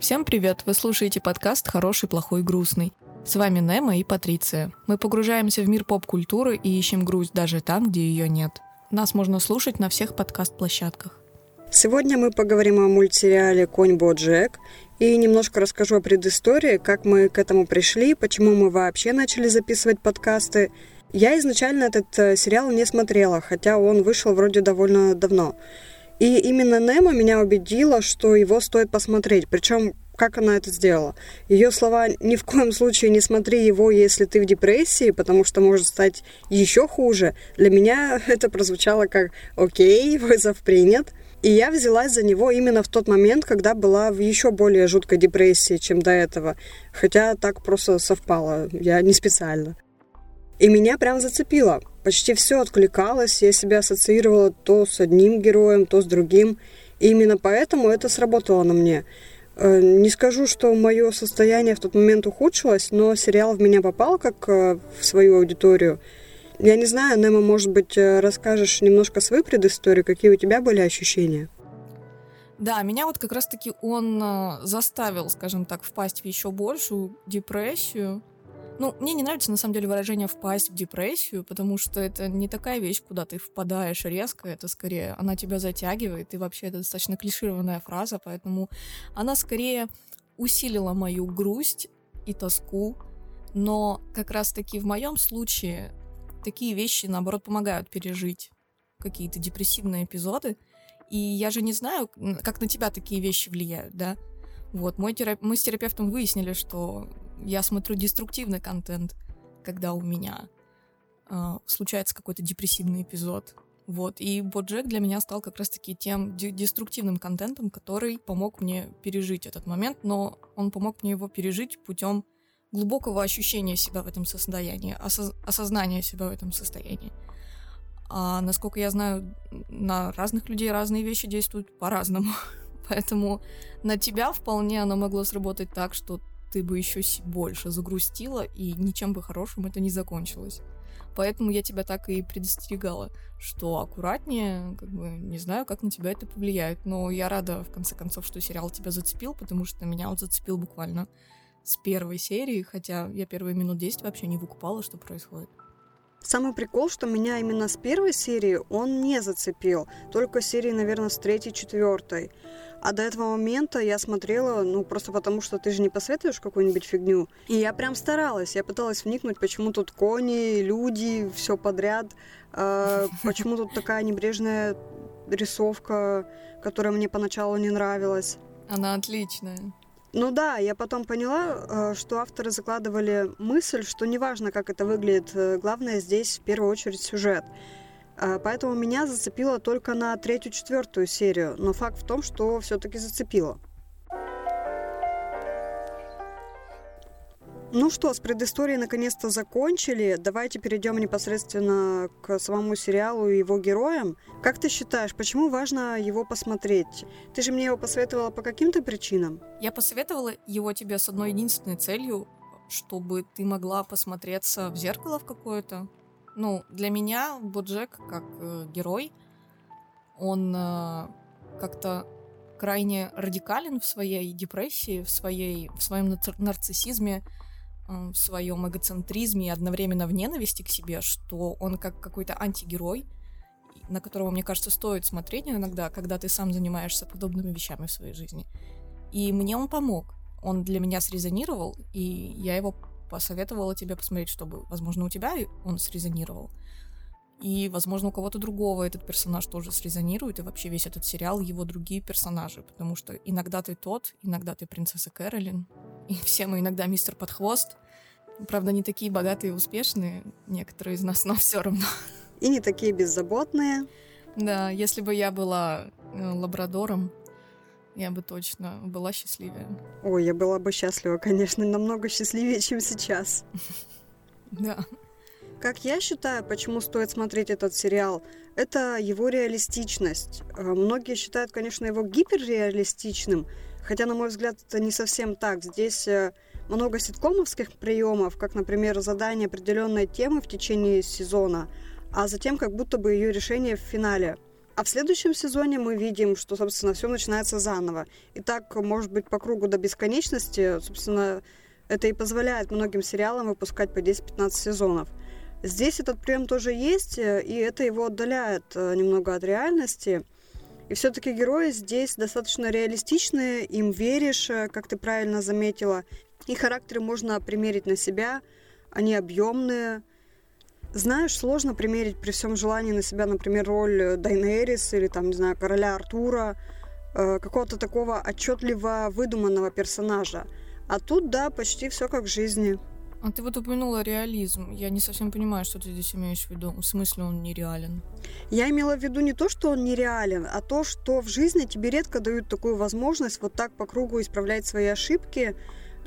Всем привет! Вы слушаете подкаст «Хороший, плохой, грустный». С вами Немо и Патриция. Мы погружаемся в мир поп-культуры и ищем грусть даже там, где ее нет. Нас можно слушать на всех подкаст-площадках. Сегодня мы поговорим о мультсериале «Конь Боджек» и немножко расскажу о предыстории, как мы к этому пришли, почему мы вообще начали записывать подкасты. Я изначально этот э, сериал не смотрела, хотя он вышел вроде довольно давно. И именно Немо меня убедила, что его стоит посмотреть. Причем, как она это сделала? Ее слова «ни в коем случае не смотри его, если ты в депрессии, потому что может стать еще хуже». Для меня это прозвучало как «окей, вызов принят». И я взялась за него именно в тот момент, когда была в еще более жуткой депрессии, чем до этого. Хотя так просто совпало, я не специально. И меня прям зацепило. Почти все откликалось, я себя ассоциировала то с одним героем, то с другим. И именно поэтому это сработало на мне. Э, не скажу, что мое состояние в тот момент ухудшилось, но сериал в меня попал как э, в свою аудиторию. Я не знаю, Немо, может быть, э, расскажешь немножко свою предысторию, какие у тебя были ощущения? Да, меня вот как раз-таки он заставил, скажем так, впасть в еще большую депрессию. Ну, мне не нравится, на самом деле, выражение «впасть в депрессию», потому что это не такая вещь, куда ты впадаешь резко, это скорее она тебя затягивает, и вообще это достаточно клишированная фраза, поэтому она скорее усилила мою грусть и тоску, но как раз-таки в моем случае такие вещи, наоборот, помогают пережить какие-то депрессивные эпизоды, и я же не знаю, как на тебя такие вещи влияют, да? Вот, мой терап... мы с терапевтом выяснили, что я смотрю деструктивный контент, когда у меня э, случается какой-то депрессивный эпизод. Вот, и Боджек для меня стал как раз-таки тем деструктивным контентом, который помог мне пережить этот момент, но он помог мне его пережить путем глубокого ощущения себя в этом состоянии, осоз- осознания себя в этом состоянии. А насколько я знаю, на разных людей разные вещи действуют по-разному. Поэтому на тебя вполне оно могло сработать так, что ты бы еще больше загрустила, и ничем бы хорошим это не закончилось. Поэтому я тебя так и предостерегала, что аккуратнее, как бы, не знаю, как на тебя это повлияет. Но я рада, в конце концов, что сериал тебя зацепил, потому что меня вот зацепил буквально с первой серии, хотя я первые минут 10 вообще не выкупала, что происходит. Самый прикол, что меня именно с первой серии он не зацепил, только серии, наверное, с третьей, четвертой. А до этого момента я смотрела, ну, просто потому что ты же не посоветуешь какую-нибудь фигню. И я прям старалась, я пыталась вникнуть, почему тут кони, люди, все подряд, э, почему тут такая небрежная рисовка, которая мне поначалу не нравилась. Она отличная. Ну да, я потом поняла, э, что авторы закладывали мысль, что неважно, как это выглядит, э, главное здесь в первую очередь сюжет. Э, поэтому меня зацепило только на третью-четвертую серию, но факт в том, что все-таки зацепило. Ну что, с предысторией наконец-то закончили. Давайте перейдем непосредственно к самому сериалу и его героям. Как ты считаешь, почему важно его посмотреть? Ты же мне его посоветовала по каким-то причинам? Я посоветовала его тебе с одной единственной целью, чтобы ты могла посмотреться в зеркало в какое-то. Ну, для меня Боджек как э, герой, он э, как-то крайне радикален в своей депрессии, в, своей, в своем нарциссизме, в своем эгоцентризме и одновременно в ненависти к себе, что он как какой-то антигерой, на которого, мне кажется, стоит смотреть иногда, когда ты сам занимаешься подобными вещами в своей жизни. И мне он помог. Он для меня срезонировал, и я его посоветовала тебе посмотреть, чтобы, возможно, у тебя он срезонировал. И, возможно, у кого-то другого этот персонаж тоже срезонирует, и вообще весь этот сериал его другие персонажи, потому что иногда ты тот, иногда ты принцесса Кэролин, и все мы иногда мистер под хвост. Правда, не такие богатые и успешные, некоторые из нас, но все равно. И не такие беззаботные. Да, если бы я была э, лабрадором, я бы точно была счастливее. Ой, я была бы счастлива, конечно, намного счастливее, чем сейчас. Да. Как я считаю, почему стоит смотреть этот сериал, это его реалистичность. Э, многие считают, конечно, его гиперреалистичным, Хотя, на мой взгляд, это не совсем так. Здесь э, много ситкомовских приемов, как, например, задание определенной темы в течение сезона, а затем как будто бы ее решение в финале. А в следующем сезоне мы видим, что, собственно, все начинается заново. И так, может быть, по кругу до бесконечности, собственно, это и позволяет многим сериалам выпускать по 10-15 сезонов. Здесь этот прием тоже есть, и это его отдаляет э, немного от реальности. И все-таки герои здесь достаточно реалистичные, им веришь, э, как ты правильно заметила. И характеры можно примерить на себя, они объемные, знаешь, сложно примерить при всем желании на себя, например, роль Дайнерис или там, не знаю, короля Артура, э, какого-то такого отчетливо выдуманного персонажа. А тут, да, почти все как в жизни. А ты вот упомянула реализм. Я не совсем понимаю, что ты здесь имеешь в виду. В смысле он нереален? Я имела в виду не то, что он нереален, а то, что в жизни тебе редко дают такую возможность вот так по кругу исправлять свои ошибки.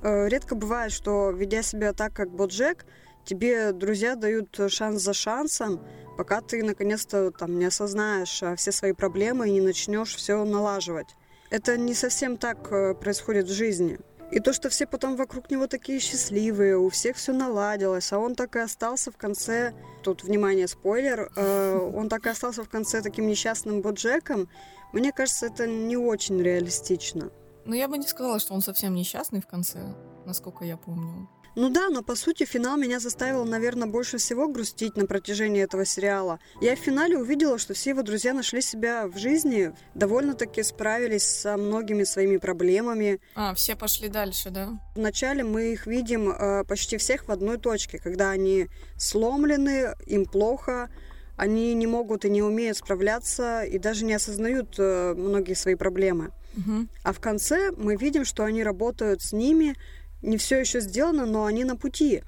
Э, редко бывает, что, ведя себя так, как Боджек, тебе друзья дают шанс за шансом, пока ты наконец-то там не осознаешь а, все свои проблемы и не начнешь все налаживать. Это не совсем так э, происходит в жизни. И то, что все потом вокруг него такие счастливые, у всех все наладилось, а он так и остался в конце, тут, внимание, спойлер, э, он так и остался в конце таким несчастным Боджеком, мне кажется, это не очень реалистично. Ну, я бы не сказала, что он совсем несчастный в конце, насколько я помню. Ну да, но по сути финал меня заставил, наверное, больше всего грустить на протяжении этого сериала. Я в финале увидела, что все его друзья нашли себя в жизни, довольно-таки справились со многими своими проблемами. А, все пошли дальше, да? Вначале мы их видим э, почти всех в одной точке, когда они сломлены, им плохо, они не могут и не умеют справляться и даже не осознают э, многие свои проблемы. Угу. А в конце мы видим, что они работают с ними, не все еще сделано, но они на пути.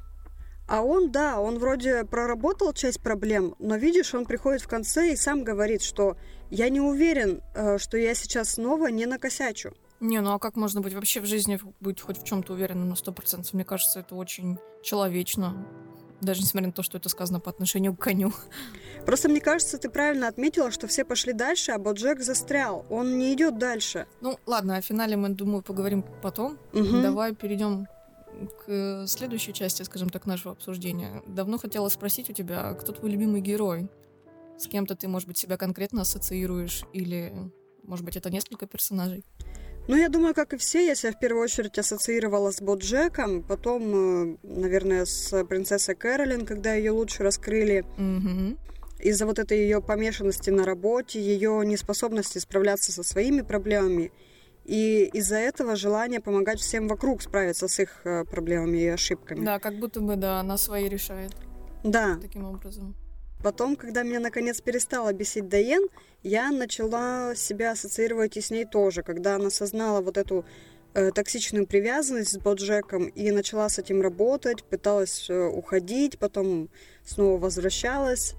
А он, да, он вроде проработал часть проблем, но видишь, он приходит в конце и сам говорит, что я не уверен, э, что я сейчас снова не накосячу. Не, ну а как можно быть вообще в жизни быть хоть в чем-то уверенным на сто процентов? Мне кажется, это очень человечно. Даже несмотря на то, что это сказано по отношению к коню. Просто мне кажется, ты правильно отметила, что все пошли дальше, а Боджек застрял. Он не идет дальше. Ну, ладно, о финале мы, думаю, поговорим потом. Угу. Давай перейдем к следующей части, скажем так, нашего обсуждения. Давно хотела спросить у тебя, кто твой любимый герой? С кем-то ты, может быть, себя конкретно ассоциируешь? Или, может быть, это несколько персонажей? Ну, я думаю, как и все, я себя в первую очередь ассоциировала с Боджеком, потом, э, наверное, с принцессой Кэролин, когда ее лучше раскрыли. Угу. Из-за вот этой ее помешанности на работе, ее неспособности справляться со своими проблемами, и из-за этого желание помогать всем вокруг справиться с их э, проблемами и ошибками. Да, как будто бы, да, она свои решает. Да. Таким образом. Потом, когда меня наконец перестала бесить Дайен, я начала себя ассоциировать и с ней тоже, когда она осознала вот эту э, токсичную привязанность с Боджеком и начала с этим работать, пыталась э, уходить, потом снова возвращалась.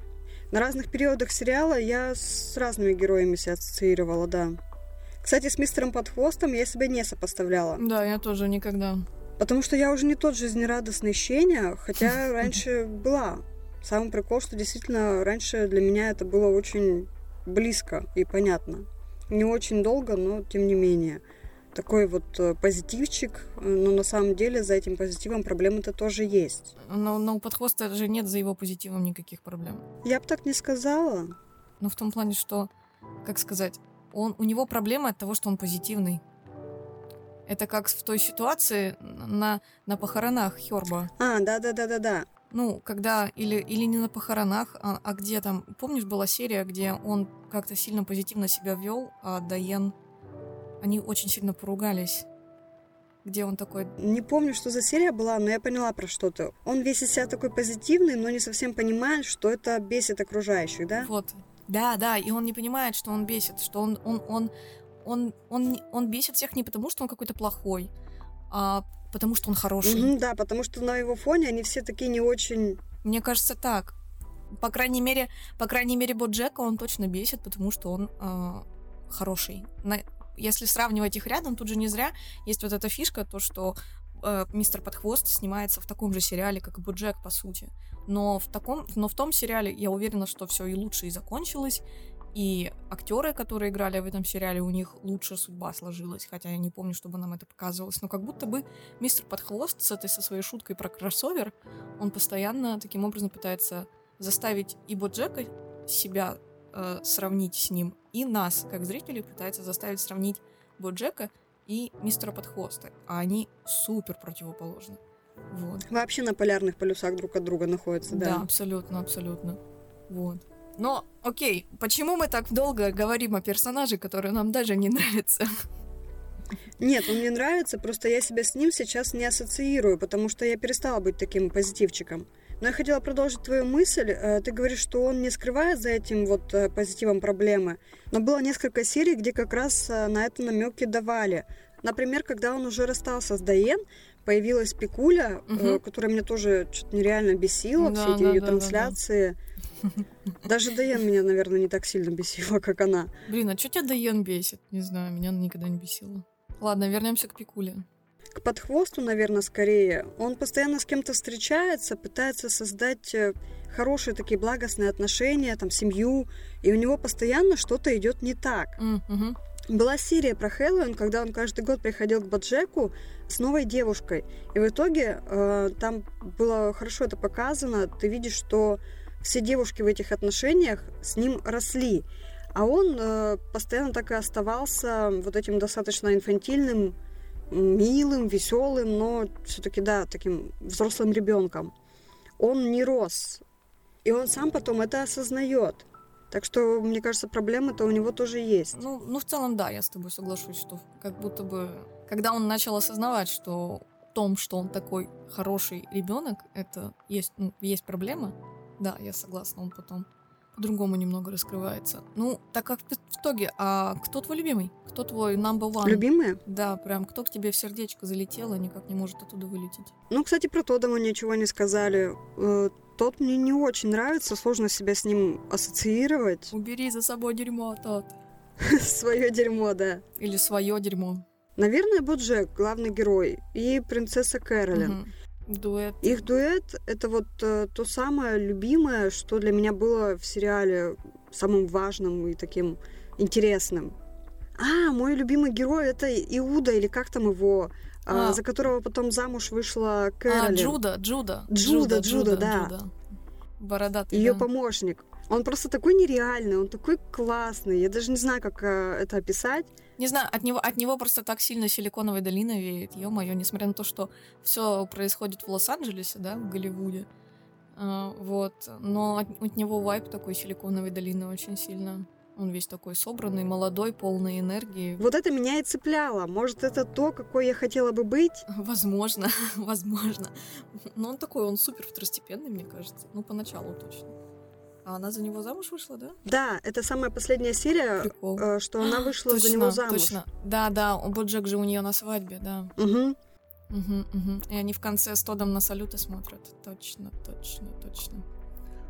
На разных периодах сериала я с разными героями себя ассоциировала, да. Кстати, с мистером под хвостом я себя не сопоставляла. Да, я тоже никогда. Потому что я уже не тот жизнерадостный щеня, хотя раньше была. Самый прикол, что действительно раньше для меня это было очень близко и понятно. Не очень долго, но тем не менее. Такой вот э, позитивчик, но на самом деле за этим позитивом проблемы-то тоже есть. Но, но у подхвоста же нет за его позитивом никаких проблем. Я бы так не сказала. Ну, в том плане, что, как сказать, он, у него проблема от того, что он позитивный. Это как в той ситуации на, на похоронах Херба. А, да-да-да-да-да. Ну, когда или, или не на похоронах, а, а где там, помнишь, была серия, где он как-то сильно позитивно себя вел, а Дайен, они очень сильно поругались. Где он такой... Не помню, что за серия была, но я поняла про что-то. Он весь из себя такой позитивный, но не совсем понимает, что это бесит окружающих, да? Вот. Да, да, и он не понимает, что он бесит, что он, он, он, он, он, он бесит всех не потому, что он какой-то плохой, а потому что он хороший. Mm-hmm, да, потому что на его фоне они все такие не очень... Мне кажется, так. По крайней мере, по крайней мере, Боджека он точно бесит, потому что он э, хороший. На, если сравнивать их рядом, тут же не зря есть вот эта фишка, то, что э, мистер Подхвост снимается в таком же сериале, как и Боджек, по сути. Но в, таком, но в том сериале я уверена, что все и лучше и закончилось, и актеры, которые играли в этом сериале, у них лучше судьба сложилась, хотя я не помню, чтобы нам это показывалось. Но как будто бы мистер Подхвост с этой со своей шуткой про кроссовер, он постоянно таким образом пытается заставить и Боджека себя э, сравнить с ним, и нас, как зрителей, пытается заставить сравнить Боджека и мистера Подхвоста. А они супер противоположны. Вот. Вообще на полярных полюсах друг от друга находятся, да? Да, абсолютно, абсолютно. Вот. Но, окей, почему мы так долго говорим о персонаже, который нам даже не нравится? Нет, он мне нравится, просто я себя с ним сейчас не ассоциирую, потому что я перестала быть таким позитивчиком. Но я хотела продолжить твою мысль. Э, ты говоришь, что он не скрывает за этим вот э, позитивом проблемы. Но было несколько серий, где как раз э, на это намеки давали. Например, когда он уже расстался с Дайен, появилась Пикуля, угу. которая меня тоже что-то нереально бесила, да, все эти да, ее да, трансляции. Да, да. Даже Дайен меня, наверное, не так сильно бесила, как она. Блин, а что тебя Дайен бесит? Не знаю, меня она никогда не бесила. Ладно, вернемся к Пикуле к подхвосту, наверное, скорее. Он постоянно с кем-то встречается, пытается создать э, хорошие такие благостные отношения, там, семью, и у него постоянно что-то идет не так. Mm-hmm. Была серия про Хэллоуин, когда он каждый год приходил к Баджеку с новой девушкой. И в итоге э, там было хорошо это показано. Ты видишь, что все девушки в этих отношениях с ним росли. А он э, постоянно так и оставался вот этим достаточно инфантильным милым, веселым, но все-таки, да, таким взрослым ребенком. Он не рос. И он сам потом это осознает. Так что, мне кажется, проблемы-то у него тоже есть. Ну, ну, в целом, да, я с тобой соглашусь, что как будто бы, когда он начал осознавать, что в том, что он такой хороший ребенок, это есть, ну, есть проблема, да, я согласна, он потом по-другому немного раскрывается. Ну, так как в итоге, а кто твой любимый? Кто твой number one? Любимый? Да, прям кто к тебе в сердечко залетел и никак не может оттуда вылететь. Ну, кстати, про Тода мы ничего не сказали. Э, тот мне не очень нравится, сложно себя с ним ассоциировать. Убери за собой дерьмо, тот. Свое дерьмо, да. Или свое дерьмо. Наверное, Боджек, главный герой, и принцесса Кэролин. Дуэт. Их дуэт — это вот э, то самое любимое, что для меня было в сериале самым важным и таким интересным. А, мой любимый герой — это Иуда, или как там его, а. А, за которого потом замуж вышла Кэролин. А, Джуда, Джуда. Джуда, Джуда, Джуда да. Джуда. Бородатый, Ее да. помощник. Он просто такой нереальный, он такой классный. Я даже не знаю, как э, это описать. Не знаю, от него, от него просто так сильно силиконовой долина веет. Ё-моё, несмотря на то, что все происходит в Лос-Анджелесе, да, в Голливуде. А, вот. Но от, от него вайп такой силиконовой долины очень сильно. Он весь такой собранный, молодой, полный энергии. Вот это меня и цепляло. Может, это то, какой я хотела бы быть? Возможно, возможно. Но он такой, он супер второстепенный, мне кажется. Ну, поначалу точно. А она за него замуж вышла, да? Да, это самая последняя серия, Прикол. Э, что она вышла точно, за него замуж. Точно. Да, да, Боджек же у нее на свадьбе, да. Угу. Угу, угу. И они в конце с Тодом на салюты смотрят. Точно, точно, точно.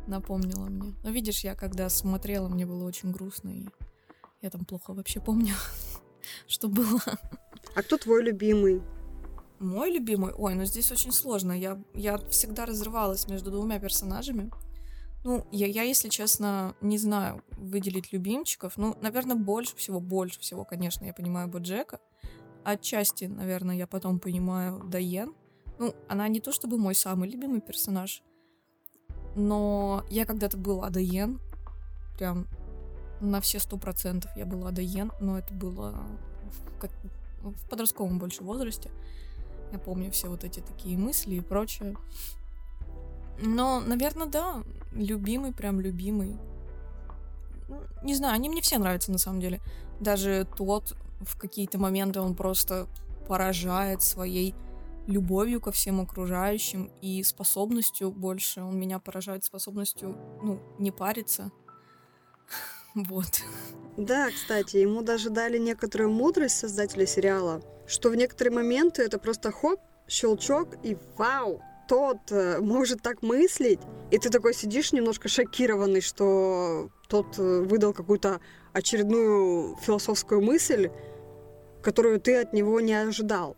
Напомнила мне. Но видишь, я когда смотрела, мне было очень грустно, и я там плохо вообще помню, что было. А кто твой любимый? Мой любимый? Ой, ну здесь очень сложно. Я, я всегда разрывалась между двумя персонажами. Ну, я, я, если честно, не знаю выделить любимчиков. Ну, наверное, больше всего, больше всего, конечно, я понимаю Боджека. Отчасти, наверное, я потом понимаю Дайен. Ну, она не то чтобы мой самый любимый персонаж, но я когда-то была Дайен. Прям на все сто процентов я была Дайен, но это было в, как, в подростковом больше возрасте. Я помню все вот эти такие мысли и прочее. Но, наверное, да, любимый, прям любимый. Ну, не знаю, они мне все нравятся на самом деле. Даже тот, в какие-то моменты он просто поражает своей любовью ко всем окружающим и способностью больше. Он меня поражает способностью, ну, не париться. Вот. Да, кстати, ему даже дали некоторую мудрость создатели сериала, что в некоторые моменты это просто хоп, щелчок и вау, тот э, может так мыслить, и ты такой сидишь немножко шокированный, что тот э, выдал какую-то очередную философскую мысль, которую ты от него не ожидал.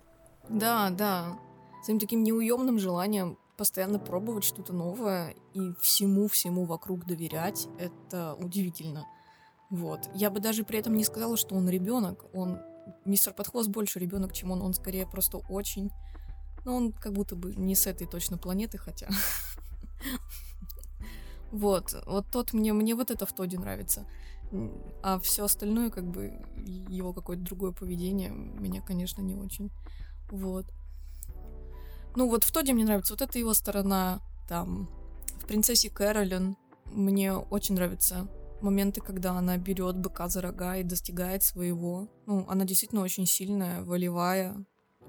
Да, да. Своим таким неуемным желанием постоянно пробовать что-то новое и всему-всему вокруг доверять, это удивительно. Вот. Я бы даже при этом не сказала, что он ребенок. Он мистер Подхвост больше ребенок, чем он. Он скорее просто очень но он как будто бы не с этой точно планеты, хотя... Вот, вот тот мне, мне вот это в Тоде нравится. А все остальное, как бы, его какое-то другое поведение, меня, конечно, не очень. Вот. Ну, вот в Тоде мне нравится вот эта его сторона, там, в «Принцессе Кэролин» мне очень нравятся моменты, когда она берет быка за рога и достигает своего. Ну, она действительно очень сильная, волевая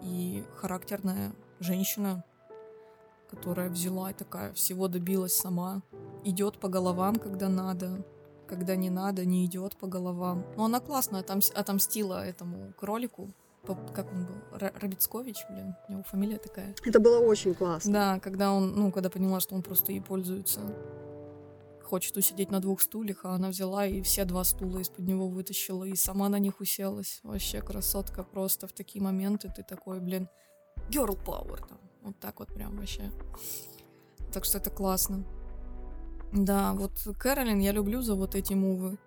и характерная женщина, которая взяла и такая всего добилась сама. Идет по головам, когда надо, когда не надо, не идет по головам. Но она классно отомс- отомстила этому кролику. Как он был? Рабицкович, блин, у него фамилия такая. Это было очень классно. Да, когда он, ну, когда поняла, что он просто ей пользуется. Хочет усидеть на двух стульях, а она взяла и все два стула из-под него вытащила, и сама на них уселась. Вообще красотка просто в такие моменты ты такой, блин, girl power там. Вот так вот прям вообще. Так что это классно. Да, вот Кэролин я люблю за вот эти мувы.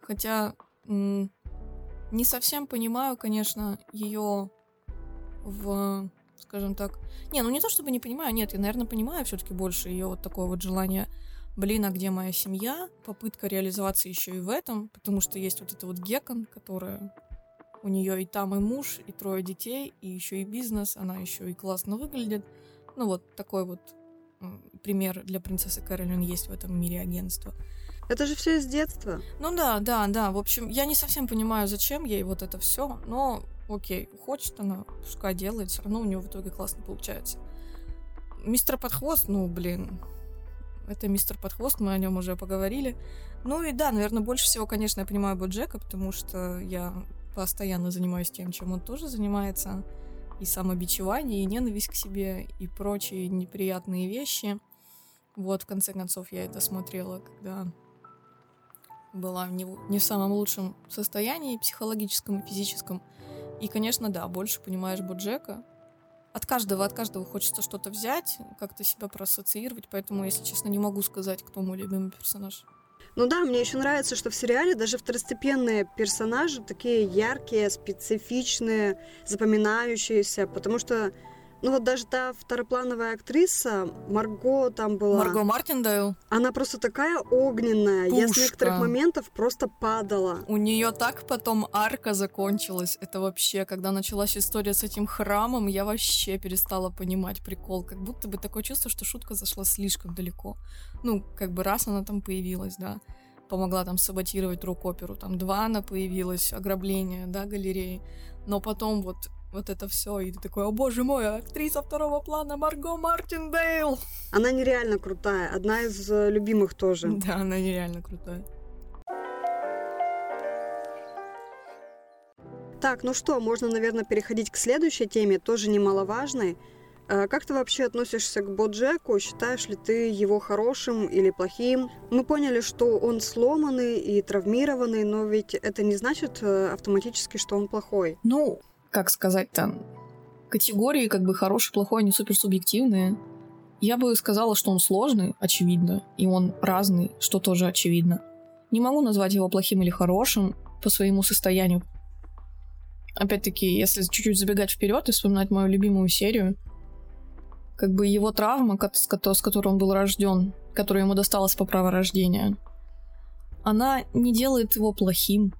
Хотя не совсем понимаю, конечно, ее в, скажем так... Не, ну не то чтобы не понимаю, нет, я, наверное, понимаю все-таки больше ее вот такое вот желание блин, а где моя семья? Попытка реализоваться еще и в этом, потому что есть вот эта вот Гекон, которая у нее и там и муж, и трое детей, и еще и бизнес, она еще и классно выглядит. Ну вот такой вот пример для принцессы Кэролин есть в этом мире агентства. Это же все из детства. Ну да, да, да. В общем, я не совсем понимаю, зачем ей вот это все, но окей, хочет она, пускай делает, все равно у нее в итоге классно получается. Мистер Подхвост, ну, блин, это мистер Подхвост, мы о нем уже поговорили. Ну и да, наверное, больше всего, конечно, я понимаю Боджека, потому что я постоянно занимаюсь тем, чем он тоже занимается. И самобичевание, и ненависть к себе, и прочие неприятные вещи. Вот, в конце концов, я это смотрела, когда была не не в самом лучшем состоянии психологическом и физическом. И, конечно, да, больше понимаешь Боджека, от каждого, от каждого хочется что-то взять, как-то себя проассоциировать, поэтому, если честно, не могу сказать, кто мой любимый персонаж. Ну да, мне еще нравится, что в сериале даже второстепенные персонажи такие яркие, специфичные, запоминающиеся, потому что ну вот даже та второплановая актриса, Марго там была... Марго Мартиндейл? Она просто такая огненная. Пушка. Я с некоторых моментов просто падала. У нее так потом арка закончилась. Это вообще, когда началась история с этим храмом, я вообще перестала понимать прикол. Как будто бы такое чувство, что шутка зашла слишком далеко. Ну, как бы раз она там появилась, да помогла там саботировать рок-оперу. Там два она появилась, ограбление, да, галереи. Но потом вот вот это все, и ты такой, о боже мой, актриса второго плана Марго Мартиндейл. Она нереально крутая, одна из э, любимых тоже. Да, она нереально крутая. Так, ну что, можно, наверное, переходить к следующей теме, тоже немаловажной. Э, как ты вообще относишься к Боджеку? Считаешь ли ты его хорошим или плохим? Мы поняли, что он сломанный и травмированный, но ведь это не значит э, автоматически, что он плохой. Ну, как сказать там, категории как бы хороший, плохой, они супер субъективные. Я бы сказала, что он сложный, очевидно, и он разный, что тоже очевидно. Не могу назвать его плохим или хорошим по своему состоянию. Опять-таки, если чуть-чуть забегать вперед и вспоминать мою любимую серию, как бы его травма, с которой он был рожден, которая ему досталась по праву рождения, она не делает его плохим.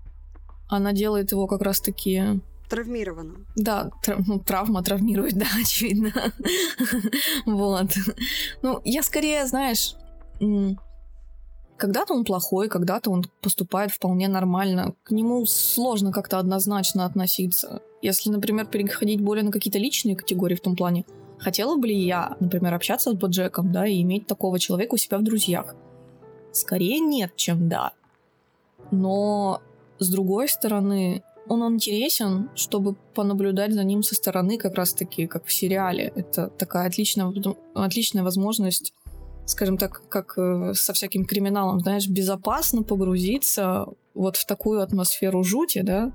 Она делает его как раз-таки травмирована. Да, тр- ну, травма травмирует, да, очевидно. вот. Ну, я скорее, знаешь, когда-то он плохой, когда-то он поступает вполне нормально. К нему сложно как-то однозначно относиться. Если, например, переходить более на какие-то личные категории в том плане, хотела бы ли я, например, общаться с Боджеком, да, и иметь такого человека у себя в друзьях? Скорее нет, чем да. Но с другой стороны, он интересен, чтобы понаблюдать за ним со стороны, как раз-таки, как в сериале. Это такая отличная, отличная возможность, скажем так, как э, со всяким криминалом, знаешь, безопасно погрузиться вот в такую атмосферу жути, да,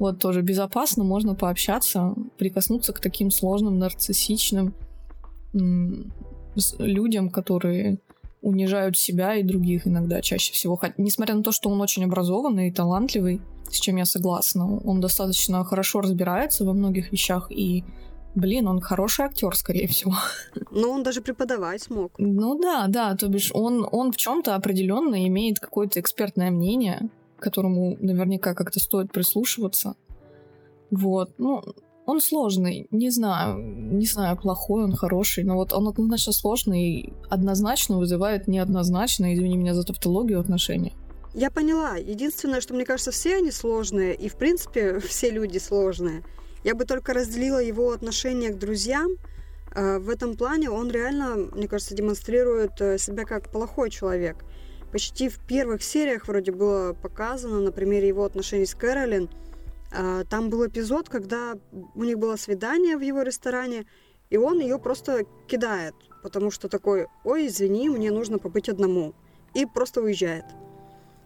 вот тоже безопасно можно пообщаться, прикоснуться к таким сложным, нарциссичным людям, которые унижают себя и других иногда чаще всего. Несмотря на то, что он очень образованный и талантливый, с чем я согласна, он достаточно хорошо разбирается во многих вещах и блин, он хороший актер, скорее всего. Но он даже преподавать смог. Ну да, да, то бишь он, он в чем-то определенно имеет какое-то экспертное мнение, к которому наверняка как-то стоит прислушиваться. Вот, ну, он сложный, не знаю, не знаю, плохой он, хороший, но вот он однозначно сложный и однозначно вызывает неоднозначно, извини меня за тавтологию, отношения. Я поняла. Единственное, что мне кажется, все они сложные, и в принципе все люди сложные. Я бы только разделила его отношение к друзьям. Э, в этом плане он реально, мне кажется, демонстрирует э, себя как плохой человек. Почти в первых сериях вроде было показано на примере его отношений с Кэролин. Э, там был эпизод, когда у них было свидание в его ресторане, и он ее просто кидает, потому что такой, ой, извини, мне нужно побыть одному. И просто уезжает.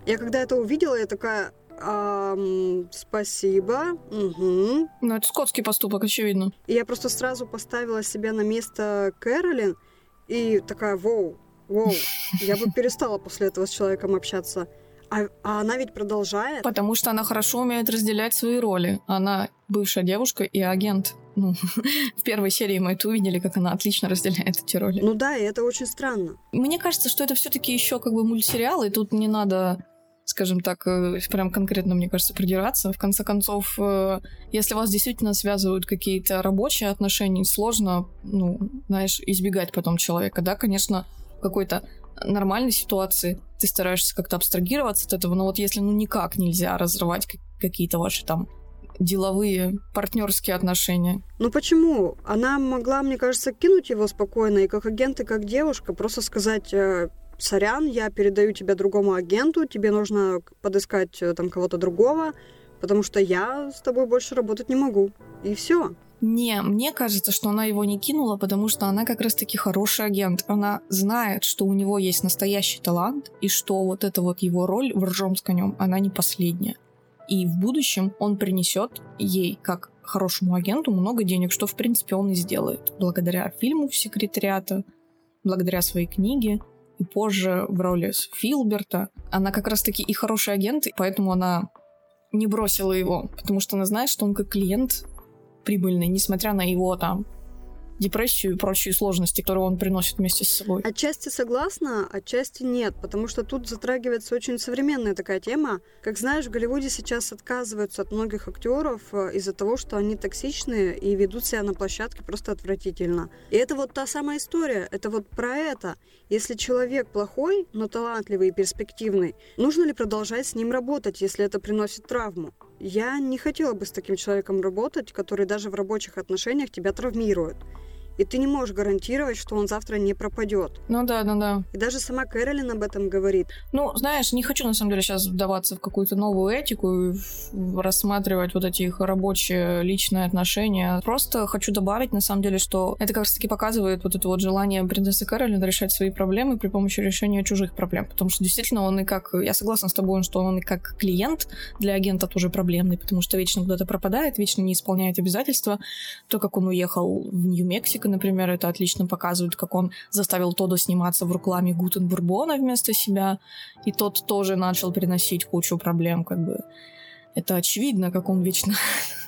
Я когда это увидела, я такая, Эм, спасибо. Угу. Ну, это скотский поступок, очевидно. И я просто сразу поставила себя на место Кэролин и такая, воу, воу, я бы перестала после этого с человеком общаться. А, а она ведь продолжает. Потому что она хорошо умеет разделять свои роли. Она бывшая девушка и агент. Ну, в первой серии мы это увидели, как она отлично разделяет эти роли. Ну да, и это очень странно. Мне кажется, что это все-таки еще как бы мультсериал, и тут не надо скажем так, э, прям конкретно, мне кажется, придираться. В конце концов, э, если вас действительно связывают какие-то рабочие отношения, сложно, ну, знаешь, избегать потом человека, да, конечно, какой-то нормальной ситуации ты стараешься как-то абстрагироваться от этого, но вот если ну никак нельзя разрывать какие-то ваши там деловые, партнерские отношения. Ну почему? Она могла, мне кажется, кинуть его спокойно и как агент, и как девушка, просто сказать, э, сорян, я передаю тебя другому агенту, тебе нужно подыскать э, там кого-то другого, потому что я с тобой больше работать не могу. И все. Не, мне кажется, что она его не кинула, потому что она как раз-таки хороший агент. Она знает, что у него есть настоящий талант, и что вот эта вот его роль в «Ржом с конем», она не последняя. И в будущем он принесет ей, как хорошему агенту, много денег, что, в принципе, он и сделает. Благодаря фильму «Секретариата», благодаря своей книге, и позже в роли Филберта. Она как раз-таки и хороший агент, поэтому она не бросила его, потому что она знает, что он как клиент прибыльный, несмотря на его там депрессию и прочие сложности, которые он приносит вместе с собой. Отчасти согласна, отчасти нет, потому что тут затрагивается очень современная такая тема. Как знаешь, в Голливуде сейчас отказываются от многих актеров э, из-за того, что они токсичные и ведут себя на площадке просто отвратительно. И это вот та самая история, это вот про это. Если человек плохой, но талантливый и перспективный, нужно ли продолжать с ним работать, если это приносит травму? Я не хотела бы с таким человеком работать, который даже в рабочих отношениях тебя травмирует и ты не можешь гарантировать, что он завтра не пропадет. Ну да, ну да. И даже сама Кэролин об этом говорит. Ну, знаешь, не хочу на самом деле сейчас вдаваться в какую-то новую этику и рассматривать вот эти их рабочие личные отношения. Просто хочу добавить, на самом деле, что это как раз-таки показывает вот это вот желание принцессы Кэролин решать свои проблемы при помощи решения чужих проблем. Потому что действительно он и как... Я согласна с тобой, что он и как клиент для агента тоже проблемный, потому что вечно куда-то пропадает, вечно не исполняет обязательства. То, как он уехал в Нью-Мексико, Мексика, например, это отлично показывает, как он заставил Тодда сниматься в рекламе Гутен Бурбона вместо себя, и тот тоже начал приносить кучу проблем, как бы. Это очевидно, как он вечно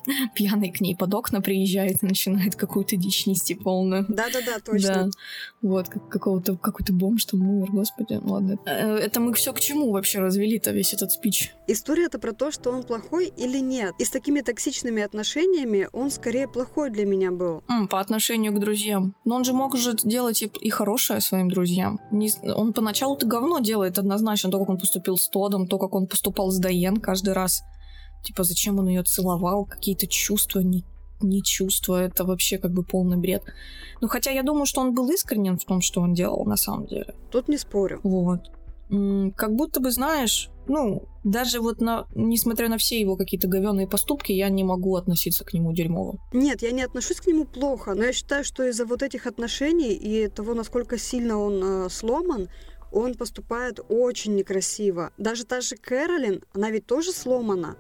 пьяный к ней под окна приезжает и начинает какую-то дичь нести полную. Да-да-да, точно. Да. Вот, как какого-то, какой-то бомж там умер, господи, ну ладно. Э, это мы все к чему вообще развели-то весь этот спич? История это про то, что он плохой или нет. И с такими токсичными отношениями он скорее плохой для меня был. М, по отношению к друзьям. Но он же мог же делать и, и хорошее своим друзьям. Не, он поначалу-то говно делает однозначно, то, как он поступил с Тодом, то, как он поступал с Дайен каждый раз. Типа, зачем он ее целовал, какие-то чувства, не, не чувства, это вообще как бы полный бред. Ну, хотя я думаю, что он был искренен в том, что он делал на самом деле. Тут не спорю. Вот. Как будто бы, знаешь, ну, даже вот на, несмотря на все его какие-то говенные поступки, я не могу относиться к нему дерьмово. Нет, я не отношусь к нему плохо, но я считаю, что из-за вот этих отношений и того, насколько сильно он э, сломан, он поступает очень некрасиво. Даже та же Кэролин, она ведь тоже сломана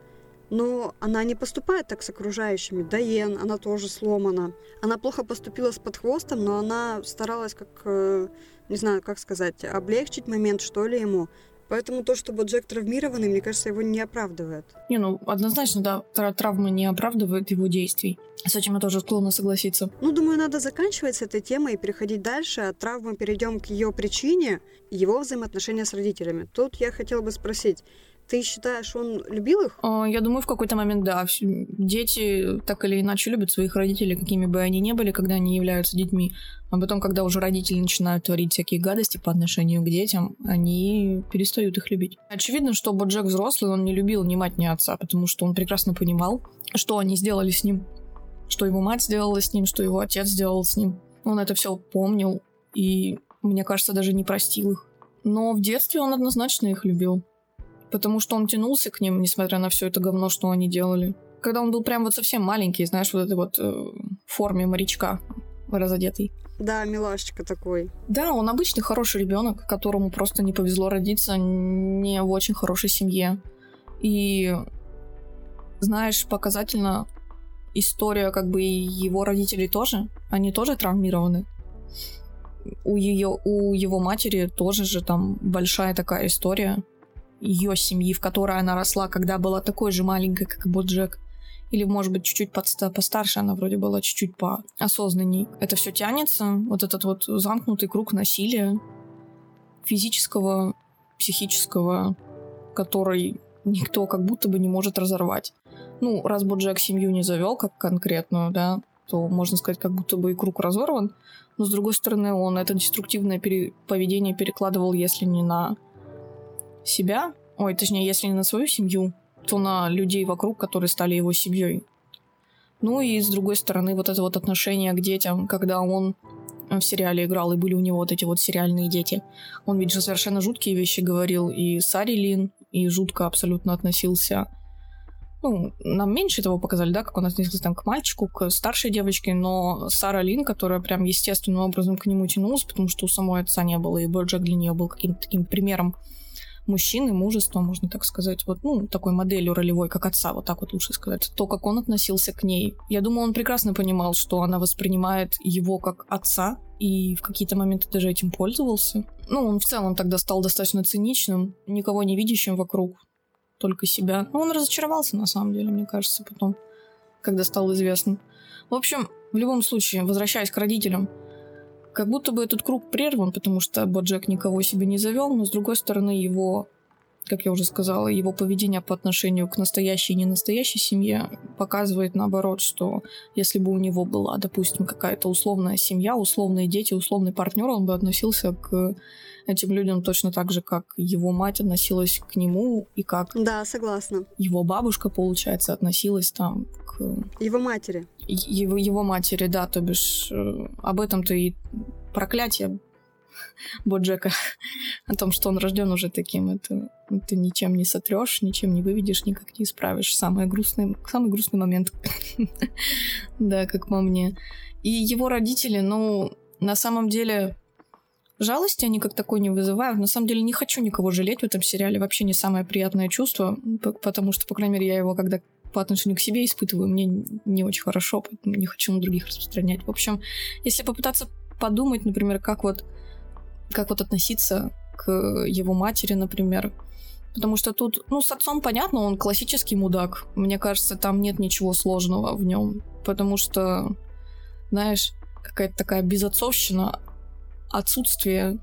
но она не поступает так с окружающими. Дайен, она тоже сломана. Она плохо поступила с подхвостом, но она старалась как, э, не знаю, как сказать, облегчить момент, что ли, ему. Поэтому то, что Боджек травмированный, мне кажется, его не оправдывает. Не, ну, однозначно, да, травма не оправдывает его действий. С этим я тоже склонна согласиться. Ну, думаю, надо заканчивать с этой темой и переходить дальше. От травмы перейдем к ее причине, его взаимоотношения с родителями. Тут я хотела бы спросить, ты считаешь, он любил их? А, я думаю, в какой-то момент, да. Дети так или иначе любят своих родителей, какими бы они ни были, когда они являются детьми. А потом, когда уже родители начинают творить всякие гадости по отношению к детям, они перестают их любить. Очевидно, что Боджек взрослый, он не любил ни мать, ни отца, потому что он прекрасно понимал, что они сделали с ним, что его мать сделала с ним, что его отец сделал с ним. Он это все помнил и, мне кажется, даже не простил их. Но в детстве он однозначно их любил потому что он тянулся к ним, несмотря на все это говно, что они делали. Когда он был прям вот совсем маленький, знаешь, вот этой вот э, форме морячка разодетый. Да, милашечка такой. Да, он обычный хороший ребенок, которому просто не повезло родиться не в очень хорошей семье. И знаешь, показательно история как бы его родителей тоже. Они тоже травмированы. У ее, у его матери тоже же там большая такая история ее семьи, в которой она росла, когда была такой же маленькой, как и Боджек. Или, может быть, чуть-чуть постарше, она вроде была чуть-чуть поосознанней. Это все тянется, вот этот вот замкнутый круг насилия физического, психического, который никто как будто бы не может разорвать. Ну, раз Боджек семью не завел как конкретную, да, то можно сказать, как будто бы и круг разорван. Но, с другой стороны, он это деструктивное пере- поведение перекладывал, если не на себя, ой, точнее, если не на свою семью, то на людей вокруг, которые стали его семьей. Ну и с другой стороны, вот это вот отношение к детям, когда он в сериале играл, и были у него вот эти вот сериальные дети. Он ведь же совершенно жуткие вещи говорил и Сари Лин, и жутко абсолютно относился. Ну, нам меньше этого показали, да, как он относился там к мальчику, к старшей девочке, но Сара Лин, которая прям естественным образом к нему тянулась, потому что у самой отца не было, и Боджек для нее был каким-то таким примером мужчины, мужество, можно так сказать, вот, ну, такой моделью ролевой, как отца, вот так вот лучше сказать, то, как он относился к ней. Я думаю, он прекрасно понимал, что она воспринимает его как отца, и в какие-то моменты даже этим пользовался. Ну, он в целом тогда стал достаточно циничным, никого не видящим вокруг, только себя. Ну, он разочаровался, на самом деле, мне кажется, потом, когда стал известным. В общем, в любом случае, возвращаясь к родителям, как будто бы этот круг прерван, потому что Боджек никого себе не завел, но с другой стороны его, как я уже сказала, его поведение по отношению к настоящей и ненастоящей семье показывает наоборот, что если бы у него была, допустим, какая-то условная семья, условные дети, условный партнер, он бы относился к этим людям точно так же, как его мать относилась к нему и как... Да, согласна. Его бабушка, получается, относилась там к... Его матери. Его, его матери, да, то бишь э, об этом-то и проклятие Боджека о том, что он рожден уже таким, это, это ничем не сотрешь, ничем не выведешь, никак не исправишь. Самый грустный, самый грустный момент. да, как по мне. И его родители, ну, на самом деле, Жалости они как такой не вызывают. На самом деле не хочу никого жалеть в этом сериале. Вообще не самое приятное чувство, потому что, по крайней мере, я его когда по отношению к себе испытываю, мне не очень хорошо, поэтому не хочу на других распространять. В общем, если попытаться подумать, например, как вот, как вот относиться к его матери, например, Потому что тут, ну, с отцом понятно, он классический мудак. Мне кажется, там нет ничего сложного в нем. Потому что, знаешь, какая-то такая безотцовщина, отсутствие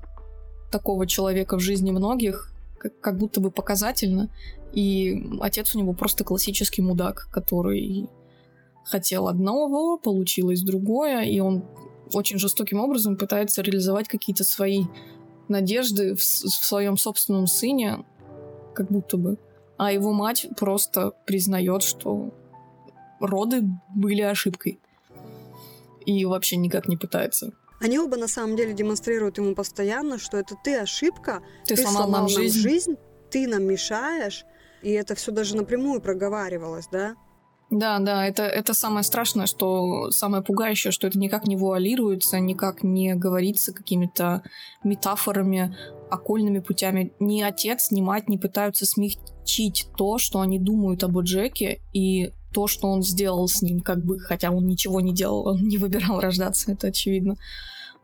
такого человека в жизни многих как, будто бы показательно. И отец у него просто классический мудак, который хотел одного, получилось другое, и он очень жестоким образом пытается реализовать какие-то свои надежды в, в своем собственном сыне, как будто бы. А его мать просто признает, что роды были ошибкой. И вообще никак не пытается они оба на самом деле демонстрируют ему постоянно, что это ты ошибка, ты, ты сломал, сломал нам жизнь. жизнь, ты нам мешаешь, и это все даже напрямую проговаривалось, да? Да, да, это, это самое страшное, что самое пугающее, что это никак не вуалируется, никак не говорится какими-то метафорами, окольными путями. Ни отец, ни мать не пытаются смягчить то, что они думают об Джеке, и то, что он сделал с ним, как бы, хотя он ничего не делал, он не выбирал рождаться, это очевидно.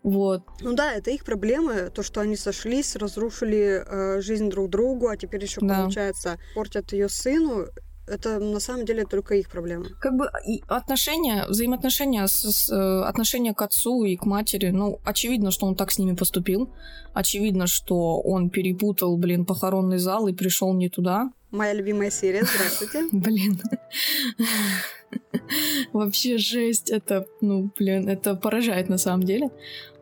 Вот. Ну да, это их проблемы, то, что они сошлись, разрушили э, жизнь друг другу, а теперь еще, Да. получается, портят ее сыну. Это на самом деле только их проблема. Как бы отношения, взаимоотношения, с, с, э, отношения к отцу и к матери, ну, очевидно, что он так с ними поступил. Очевидно, что он перепутал, блин, похоронный зал и пришел не туда. Моя любимая серия, здравствуйте. Блин. Вообще жесть. Это, ну, блин, это поражает на самом деле.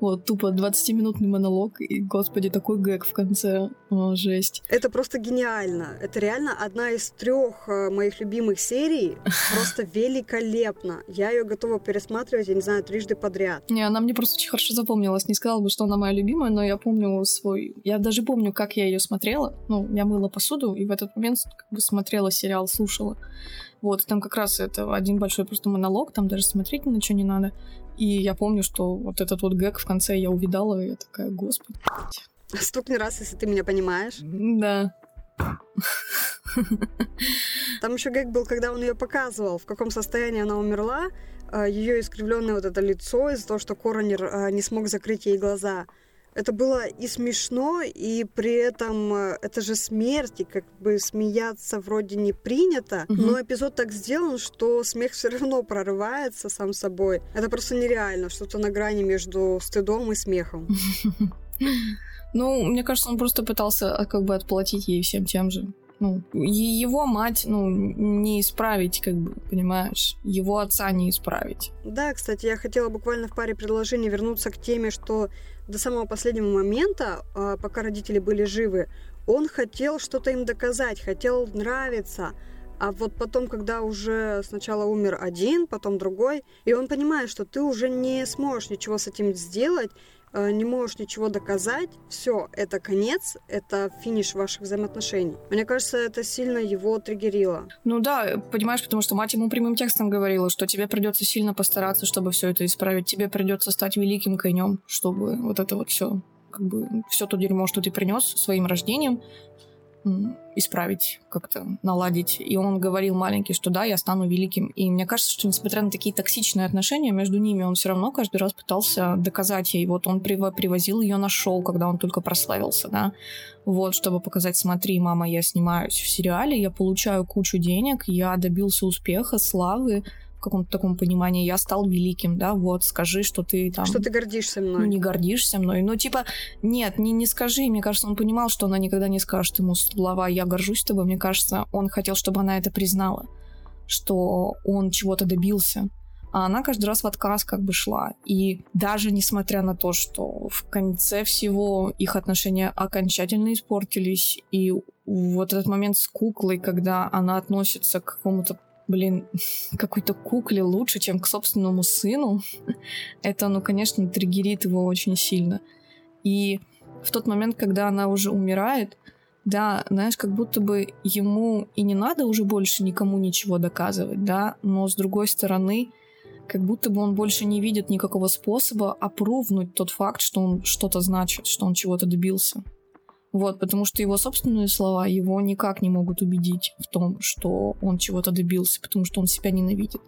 Вот, тупо 20-минутный монолог, и, господи, такой гэг в конце. О, жесть. Это просто гениально. Это реально одна из трех э, моих любимых серий. Просто великолепно. Я ее готова пересматривать, я не знаю, трижды подряд. Не, она мне просто очень хорошо запомнилась. Не сказала бы, что она моя любимая, но я помню свой... Я даже помню, как я ее смотрела. Ну, я мыла посуду, и в этот момент как бы смотрела сериал, слушала. Вот, и там как раз это один большой просто монолог, там даже смотреть ни на что не надо. И я помню, что вот этот вот гэг в конце я увидала, и я такая, господи. блядь». Стукни раз, если ты меня понимаешь. Да. Там еще гэг был, когда он ее показывал, в каком состоянии она умерла, ее искривленное вот это лицо из-за того, что коронер э, не смог закрыть ей глаза. Это было и смешно, и при этом э, это же смерть, и как бы смеяться вроде не принято, Мгм. но эпизод так сделан, что смех все равно прорывается сам собой. Это просто нереально, что-то на грани между стыдом и смехом. Ну, мне кажется, он просто пытался а, как бы отплатить ей всем тем же. Ну, его мать, ну, не исправить, как бы, понимаешь? Его отца не исправить. Да, кстати, я хотела буквально в паре предложений вернуться к теме, что до самого последнего момента, а, пока родители были живы, он хотел что-то им доказать, хотел нравиться. А вот потом, когда уже сначала умер один, потом другой, и он понимает, что ты уже не сможешь ничего с этим сделать, не можешь ничего доказать, все, это конец, это финиш ваших взаимоотношений. Мне кажется, это сильно его триггерило. Ну да, понимаешь, потому что мать ему прямым текстом говорила, что тебе придется сильно постараться, чтобы все это исправить. Тебе придется стать великим конем, чтобы вот это вот все, как бы, все то дерьмо, что ты принес своим рождением, исправить, как-то наладить. И он говорил маленький, что да, я стану великим. И мне кажется, что несмотря на такие токсичные отношения между ними, он все равно каждый раз пытался доказать ей. Вот он приво- привозил ее на шоу, когда он только прославился, да. Вот, чтобы показать, смотри, мама, я снимаюсь в сериале, я получаю кучу денег, я добился успеха, славы, в каком-то таком понимании, я стал великим, да, вот, скажи, что ты там... Что ты гордишься Ну, мной. не гордишься мной. Ну, типа, нет, не, не скажи. Мне кажется, он понимал, что она никогда не скажет ему слова «я горжусь тобой». Мне кажется, он хотел, чтобы она это признала, что он чего-то добился. А она каждый раз в отказ как бы шла. И даже несмотря на то, что в конце всего их отношения окончательно испортились, и вот этот момент с куклой, когда она относится к какому-то блин, какой-то кукле лучше, чем к собственному сыну, это, ну, конечно, триггерит его очень сильно. И в тот момент, когда она уже умирает, да, знаешь, как будто бы ему и не надо уже больше никому ничего доказывать, да, но с другой стороны, как будто бы он больше не видит никакого способа опровнуть тот факт, что он что-то значит, что он чего-то добился. Вот, потому что его собственные слова его никак не могут убедить в том, что он чего-то добился, потому что он себя ненавидит.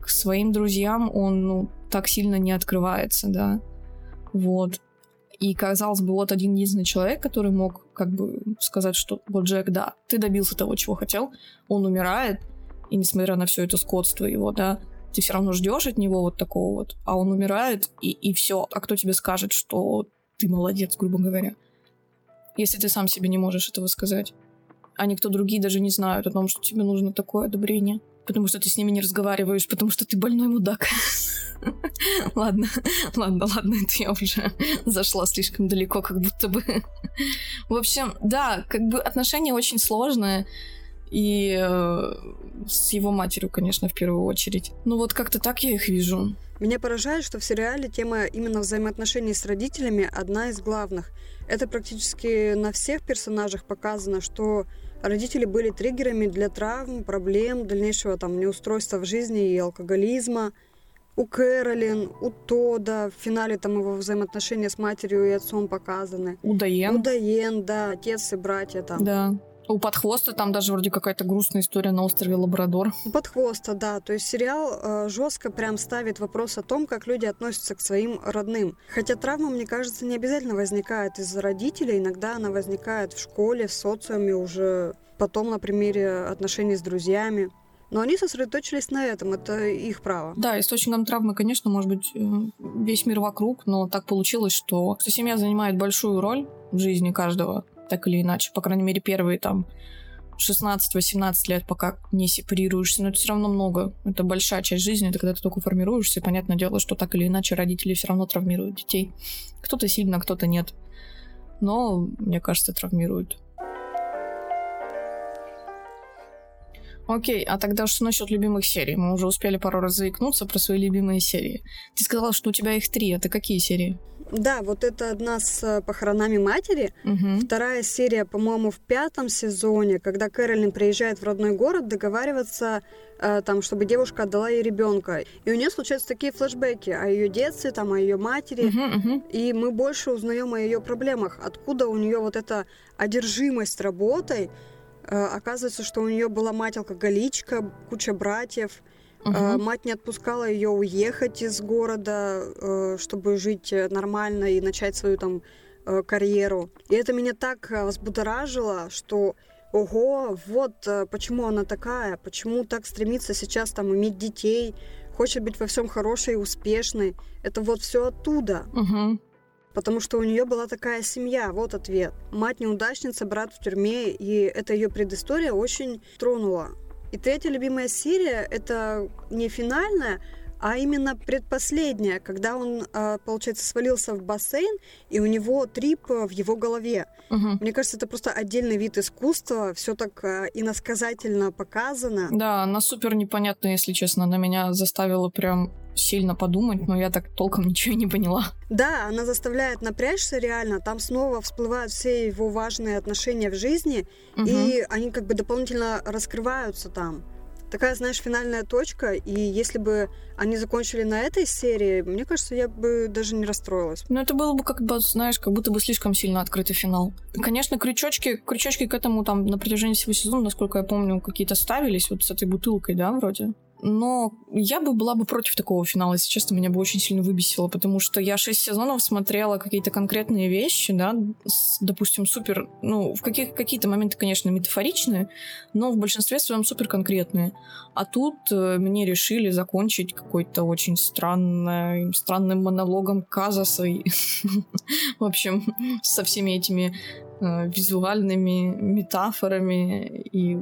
К своим друзьям он, ну, так сильно не открывается, да. Вот. И, казалось бы, вот один единственный человек, который мог как бы сказать, что вот Джек, да, ты добился того, чего хотел, он умирает, и несмотря на все это скотство его, да, ты все равно ждешь от него вот такого вот, а он умирает, и, и все. А кто тебе скажет, что ты молодец, грубо говоря? Если ты сам себе не можешь этого сказать. А никто другие даже не знают о том, что тебе нужно такое одобрение. Потому что ты с ними не разговариваешь, потому что ты больной мудак. Ладно, ладно, ладно, это я уже зашла слишком далеко, как будто бы. В общем, да, как бы отношения очень сложные. И э, с его матерью, конечно, в первую очередь. Ну вот как-то так я их вижу. Меня поражает, что в сериале тема именно взаимоотношений с родителями одна из главных. Это практически на всех персонажах показано, что родители были триггерами для травм, проблем, дальнейшего там неустройства в жизни и алкоголизма. У Кэролин, у Тода, в финале там его взаимоотношения с матерью и отцом показаны. У Дайен. У Дайен, да, отец и братья там. Да. У подхвоста там даже вроде какая-то грустная история на острове Лабрадор. У подхвоста, да. То есть сериал э, жестко прям ставит вопрос о том, как люди относятся к своим родным. Хотя травма, мне кажется, не обязательно возникает из-за родителей. Иногда она возникает в школе, в социуме, уже потом на примере отношений с друзьями. Но они сосредоточились на этом, это их право. Да, источником травмы, конечно, может быть э, весь мир вокруг, но так получилось, что семья занимает большую роль в жизни каждого так или иначе. По крайней мере, первые там 16-18 лет, пока не сепарируешься, но это все равно много. Это большая часть жизни, это когда ты только формируешься. Понятное дело, что так или иначе родители все равно травмируют детей. Кто-то сильно, кто-то нет. Но, мне кажется, травмируют. Окей, а тогда что насчет любимых серий? Мы уже успели пару раз заикнуться про свои любимые серии. Ты сказала, что у тебя их три. Это какие серии? Да, вот это одна с э, похоронами матери. Угу. Вторая серия, по-моему, в пятом сезоне, когда Кэролин приезжает в родной город договариваться, э, там, чтобы девушка отдала ей ребенка. И у нее случаются такие флешбеки о ее детстве, там, о ее матери. Угу, угу. И мы больше узнаем о ее проблемах. Откуда у нее вот эта одержимость работой. Э, оказывается, что у нее была мать алкоголичка, куча братьев. Угу. Мать не отпускала ее уехать из города, э, чтобы жить нормально и начать свою там э, карьеру. И это меня так взбудоражило, что ого, вот почему она такая, почему так стремится сейчас там иметь детей, хочет быть во всем хорошей и успешной. Это вот все оттуда. Угу. Потому что у нее была такая семья, вот ответ. Мать неудачница, брат в тюрьме, и эта ее предыстория очень тронула. И третья любимая серия — это не финальная, а именно предпоследняя, когда он, а, получается, свалился в бассейн, и у него трип в его голове. Угу. Мне кажется, это просто отдельный вид искусства, все так а, иносказательно показано. Да, она супер непонятная, если честно. Она меня заставила прям сильно подумать, но я так толком ничего не поняла. Да, она заставляет напрячься реально. Там снова всплывают все его важные отношения в жизни, угу. и они как бы дополнительно раскрываются там такая, знаешь, финальная точка, и если бы они закончили на этой серии, мне кажется, я бы даже не расстроилась. Ну, это было бы, как бы, знаешь, как будто бы слишком сильно открытый финал. Конечно, крючочки, крючочки к этому там на протяжении всего сезона, насколько я помню, какие-то ставились вот с этой бутылкой, да, вроде. Но я бы была бы против такого финала, если честно, меня бы очень сильно выбесило, потому что я шесть сезонов смотрела какие-то конкретные вещи, да, с, допустим, супер, ну, в каких, какие-то моменты, конечно, метафоричные, но в большинстве своем супер конкретные. А тут э, мне решили закончить какой-то очень странный, странным монологом Казаса, в общем, со всеми этими э, визуальными метафорами и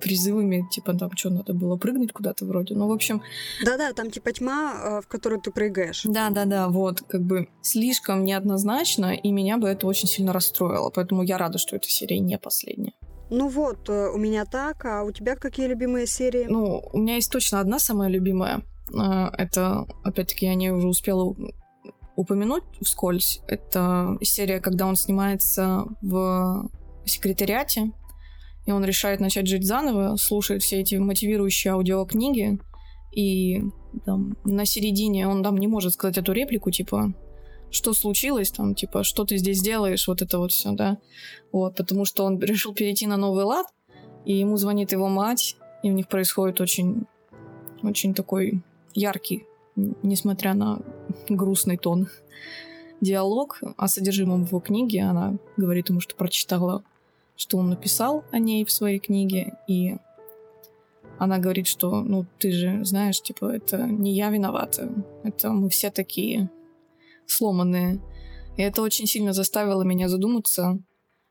призывами, типа там что надо было прыгнуть куда-то вроде. Ну, в общем... Да-да, там типа тьма, э, в которую ты прыгаешь. Да-да-да, вот, как бы слишком неоднозначно, и меня бы это очень сильно расстроило. Поэтому я рада, что эта серия не последняя. Ну вот, э, у меня так, а у тебя какие любимые серии? Ну, у меня есть точно одна самая любимая. Э, это, опять-таки, я не уже успела упомянуть вскользь. Это серия, когда он снимается в секретариате, и он решает начать жить заново, слушает все эти мотивирующие аудиокниги, и там, на середине он там не может сказать эту реплику, типа, что случилось, там, типа, что ты здесь делаешь, вот это вот все, да. Вот, потому что он решил перейти на новый лад, и ему звонит его мать, и у них происходит очень, очень такой яркий, несмотря на грустный тон, диалог о содержимом его книги. Она говорит ему, что прочитала что он написал о ней в своей книге, и она говорит, что, ну, ты же знаешь, типа, это не я виновата, это мы все такие сломанные. И это очень сильно заставило меня задуматься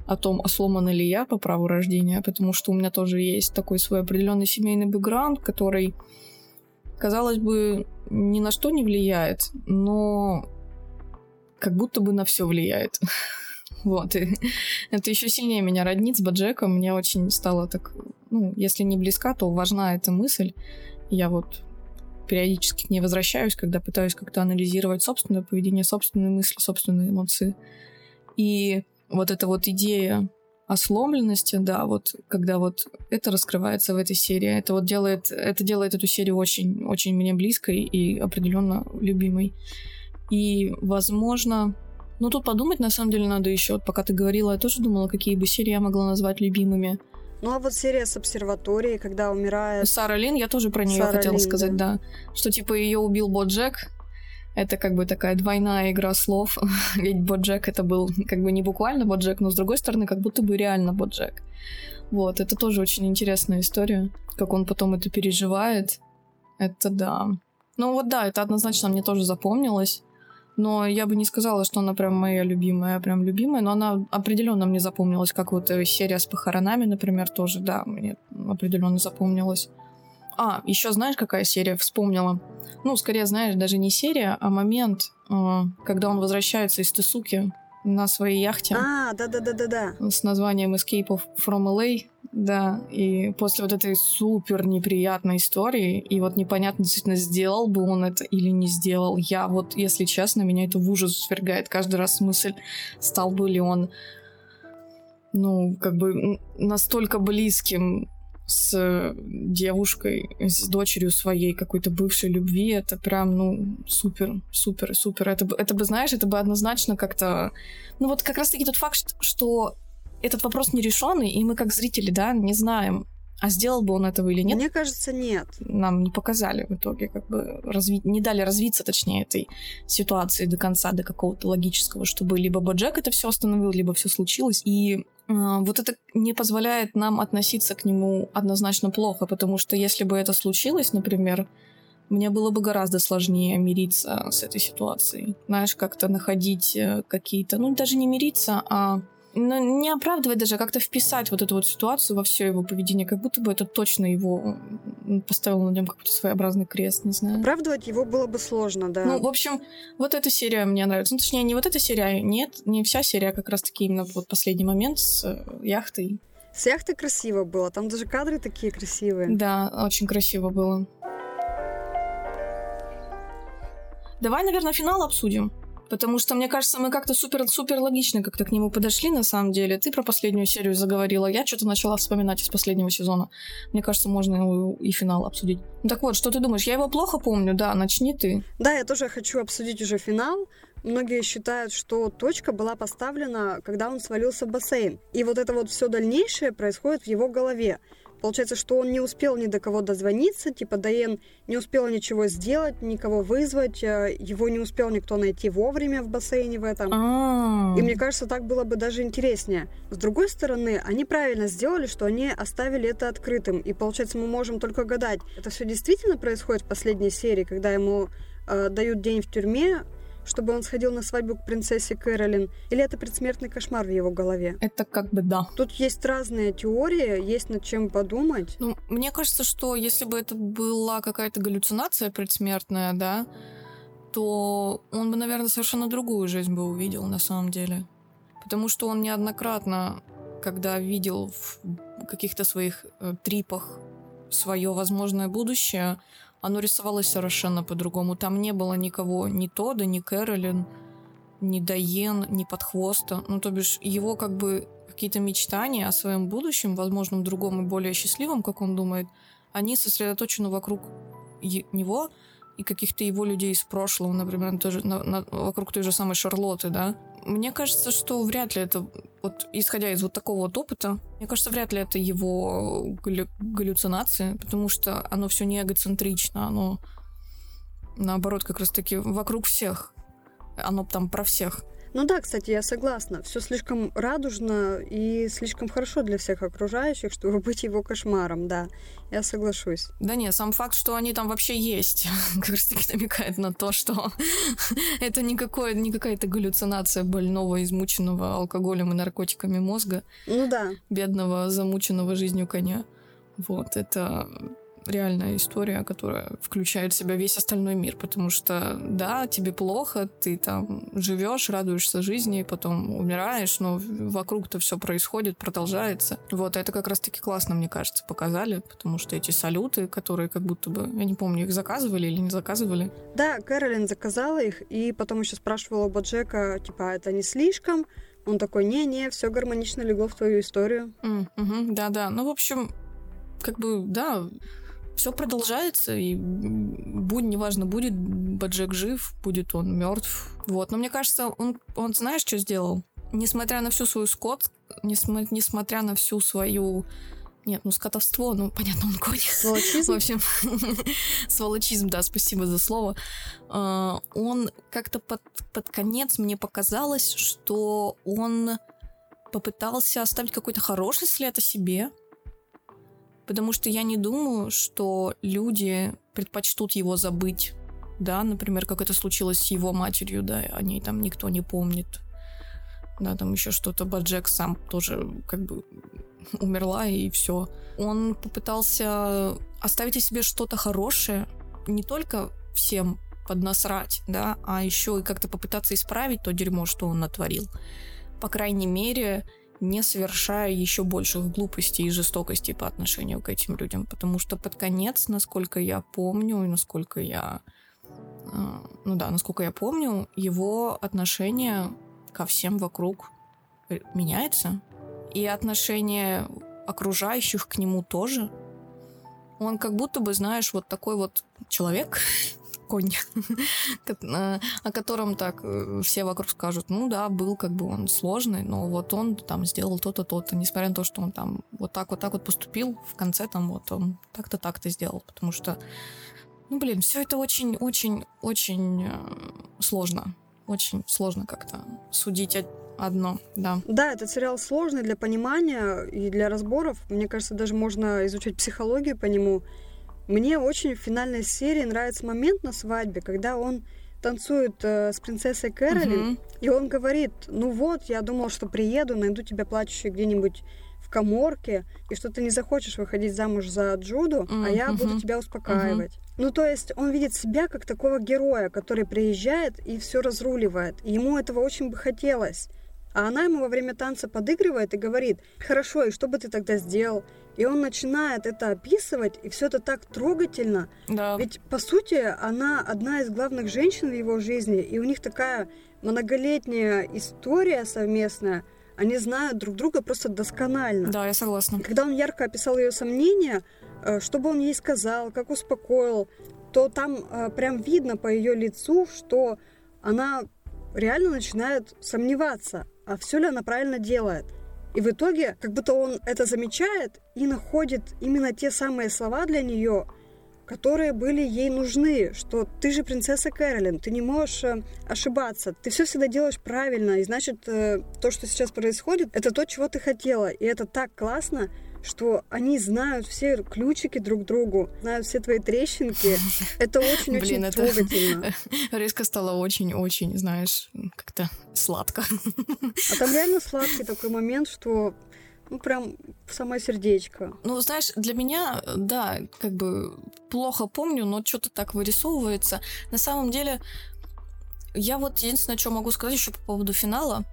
о том, а сломана ли я по праву рождения, потому что у меня тоже есть такой свой определенный семейный бэкграунд, который, казалось бы, ни на что не влияет, но как будто бы на все влияет. Вот, и это еще сильнее меня роднит с Баджеком. Мне очень стало так, ну, если не близка, то важна эта мысль. Я вот периодически к ней возвращаюсь, когда пытаюсь как-то анализировать собственное поведение, собственные мысли, собственные эмоции. И вот эта вот идея осломленности, да, вот когда вот это раскрывается в этой серии, это вот делает, это делает эту серию очень, очень мне близкой и определенно любимой. И, возможно, ну, тут подумать, на самом деле, надо еще. Вот пока ты говорила, я тоже думала, какие бы серии я могла назвать любимыми. Ну а вот серия с обсерваторией, когда умирает... Сара Лин, я тоже про нее хотела Лин, сказать, да. да. Что типа ее убил Боджек, это как бы такая двойная игра слов. Ведь Боджек это был как бы не буквально Боджек, но с другой стороны, как будто бы реально Боджек. Вот, это тоже очень интересная история, как он потом это переживает. Это да. Ну вот да, это однозначно мне тоже запомнилось. Но я бы не сказала, что она прям моя любимая, прям любимая, но она определенно мне запомнилась, как вот э, серия с похоронами, например, тоже, да, мне определенно запомнилась. А, еще знаешь, какая серия вспомнила? Ну, скорее, знаешь, даже не серия, а момент, э, когда он возвращается из Тесуки на своей яхте. А, да-да-да-да-да. С названием Escape of from LA. Да, и после вот этой супер неприятной истории, и вот непонятно действительно, сделал бы он это или не сделал. Я вот, если честно, меня это в ужас свергает каждый раз мысль, стал бы ли он, ну, как бы настолько близким с девушкой, с дочерью своей какой-то бывшей любви, это прям, ну, супер, супер, супер. Это, это бы, знаешь, это бы однозначно как-то... Ну, вот как раз-таки тот факт, что этот вопрос нерешенный, и мы как зрители, да, не знаем, а сделал бы он этого или нет? Мне кажется, нет. Нам не показали в итоге, как бы разви... не дали развиться, точнее, этой ситуации до конца, до какого-то логического, чтобы либо Боджек это все остановил, либо все случилось. И э, вот это не позволяет нам относиться к нему однозначно плохо, потому что если бы это случилось, например, мне было бы гораздо сложнее мириться с этой ситуацией. Знаешь, как-то находить э, какие-то, ну даже не мириться, а ну, не оправдывать даже, а как-то вписать вот эту вот ситуацию во все его поведение, как будто бы это точно его поставил на нем какой-то своеобразный крест, не знаю. Оправдывать его было бы сложно, да. Ну, в общем, вот эта серия мне нравится. Ну, точнее, не вот эта серия, нет, не вся серия, а как раз-таки именно вот последний момент с э, яхтой. С яхтой красиво было, там даже кадры такие красивые. Да, очень красиво было. Давай, наверное, финал обсудим. Потому что, мне кажется, мы как-то супер-супер логично как-то к нему подошли, на самом деле. Ты про последнюю серию заговорила, я что-то начала вспоминать из последнего сезона. Мне кажется, можно и финал обсудить. Ну так вот, что ты думаешь? Я его плохо помню, да, начни ты. Да, я тоже хочу обсудить уже финал. Многие считают, что точка была поставлена, когда он свалился в бассейн. И вот это вот все дальнейшее происходит в его голове. Получается, что он не успел ни до кого дозвониться, типа Дайен не успела ничего сделать, никого вызвать, э, его не успел никто найти вовремя в бассейне в этом. А. И мне кажется, так было бы даже интереснее. С другой стороны, они правильно сделали, что они оставили это открытым. И получается, мы можем только гадать, это все действительно происходит в последней серии, когда ему э, дают день в тюрьме, чтобы он сходил на свадьбу к принцессе Кэролин? Или это предсмертный кошмар в его голове? Это как бы да. Тут есть разные теории, есть над чем подумать. Ну, мне кажется, что если бы это была какая-то галлюцинация предсмертная, да, то он бы, наверное, совершенно другую жизнь бы увидел на самом деле. Потому что он неоднократно, когда видел в каких-то своих э, трипах свое возможное будущее, оно рисовалось совершенно по-другому. Там не было никого, ни Тода, ни Кэролин, ни Дайен, ни Подхвоста. Ну, то бишь, его как бы какие-то мечтания о своем будущем, возможном другом и более счастливом, как он думает, они сосредоточены вокруг него, и каких-то его людей из прошлого, например, тоже на, на, вокруг той же самой Шарлотты, да. Мне кажется, что вряд ли это, вот исходя из вот такого вот опыта, мне кажется, вряд ли это его галлю, галлюцинации, потому что оно все не эгоцентрично, оно наоборот как раз-таки вокруг всех. Оно там про всех. Ну да, кстати, я согласна. Все слишком радужно и слишком хорошо для всех окружающих, чтобы быть его кошмаром, да. Я соглашусь. Да нет, сам факт, что они там вообще есть, как раз таки намекает на то, что это не, какое, не какая-то галлюцинация больного, измученного алкоголем и наркотиками мозга. Ну да. Бедного, замученного жизнью коня. Вот, это реальная история, которая включает в себя весь остальной мир, потому что, да, тебе плохо, ты там живешь, радуешься жизни, потом умираешь, но вокруг-то все происходит, продолжается. Вот, это как раз-таки классно, мне кажется, показали, потому что эти салюты, которые как будто бы, я не помню, их заказывали или не заказывали. Да, Кэролин заказала их, и потом еще спрашивала у Боджека, типа, «А это не слишком? Он такой, не-не, все гармонично легло в твою историю. Mm, угу, да-да, ну, в общем, как бы, да, все продолжается, и будь, неважно, будет Баджек жив, будет он мертв. Вот. Но мне кажется, он, он знаешь, что сделал? Несмотря на всю свою скот, несмотря на всю свою Нет, ну скотовство, ну понятно, он конь. Сволочизм? В общем, сволочизм, да, спасибо за слово. А, он как-то под, под конец мне показалось, что он попытался оставить какой-то хороший след о себе, потому что я не думаю, что люди предпочтут его забыть, да, например, как это случилось с его матерью, да, о ней там никто не помнит, да, там еще что-то, Баджек сам тоже как бы умерла и все. Он попытался оставить о себе что-то хорошее, не только всем поднасрать, да, а еще и как-то попытаться исправить то дерьмо, что он натворил. По крайней мере, не совершая еще больших глупостей и жестокостей по отношению к этим людям. Потому что под конец, насколько я помню, и насколько я... Э, ну да, насколько я помню, его отношение ко всем вокруг меняется. И отношение окружающих к нему тоже. Он как будто бы, знаешь, вот такой вот человек, конь, о котором так э, все вокруг скажут, ну да, был как бы он сложный, но вот он там сделал то-то, то-то, несмотря на то, что он там вот так вот так вот поступил, в конце там вот он так-то так-то сделал, потому что, ну блин, все это очень-очень-очень э, сложно, очень сложно как-то судить одно, да. Да, этот сериал сложный для понимания и для разборов. Мне кажется, даже можно изучать психологию по нему. Мне очень в финальной серии нравится момент на свадьбе, когда он танцует э, с принцессой Кэролин, uh-huh. и он говорит, ну вот, я думал, что приеду, найду тебя плачущей где-нибудь в коморке, и что ты не захочешь выходить замуж за Джуду, uh-huh. а я буду тебя успокаивать. Uh-huh. Ну, то есть он видит себя как такого героя, который приезжает и все разруливает. И ему этого очень бы хотелось. А она ему во время танца подыгрывает и говорит, хорошо, и что бы ты тогда сделал? И он начинает это описывать, и все это так трогательно. Да. Ведь, по сути, она одна из главных женщин в его жизни, и у них такая многолетняя история совместная. Они знают друг друга просто досконально. Да, я согласна. Когда он ярко описал ее сомнения, э, что бы он ей сказал, как успокоил, то там э, прям видно по ее лицу, что она реально начинает сомневаться, а все ли она правильно делает. И в итоге, как будто он это замечает и находит именно те самые слова для нее, которые были ей нужны, что ты же принцесса Кэролин, ты не можешь э, ошибаться, ты все всегда делаешь правильно, и значит, э, то, что сейчас происходит, это то, чего ты хотела, и это так классно, что они знают все ключики друг другу, знают все твои трещинки. Это очень-очень трогательно. Резко стало очень-очень, знаешь, как-то сладко. А там реально сладкий такой момент, что ну, прям в самое сердечко. Ну, знаешь, для меня, да, как бы плохо помню, но что-то так вырисовывается. На самом деле, я вот единственное, что могу сказать еще по поводу финала,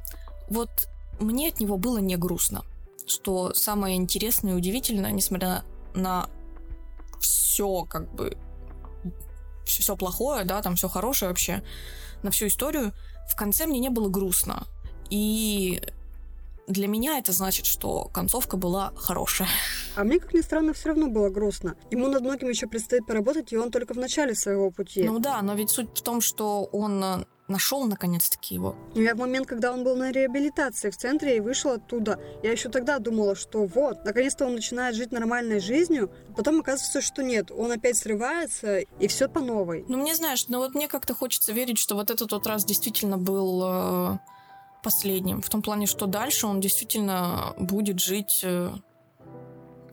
вот мне от него было не грустно что самое интересное и удивительное, несмотря на все как бы все плохое, да, там все хорошее вообще, на всю историю, в конце мне не было грустно. И для меня это значит, что концовка была хорошая. А мне, как ни странно, все равно было грустно. Ему над многим еще предстоит поработать, и он только в начале своего пути. Ну да, но ведь суть в том, что он э, нашел наконец-таки его. Я в момент, когда он был на реабилитации в центре и вышел оттуда, я еще тогда думала, что вот, наконец-то он начинает жить нормальной жизнью, потом оказывается, что нет, он опять срывается, и все по новой. Ну, мне знаешь, ну вот мне как-то хочется верить, что вот этот вот раз действительно был э, последним, в том плане, что дальше он действительно будет жить э,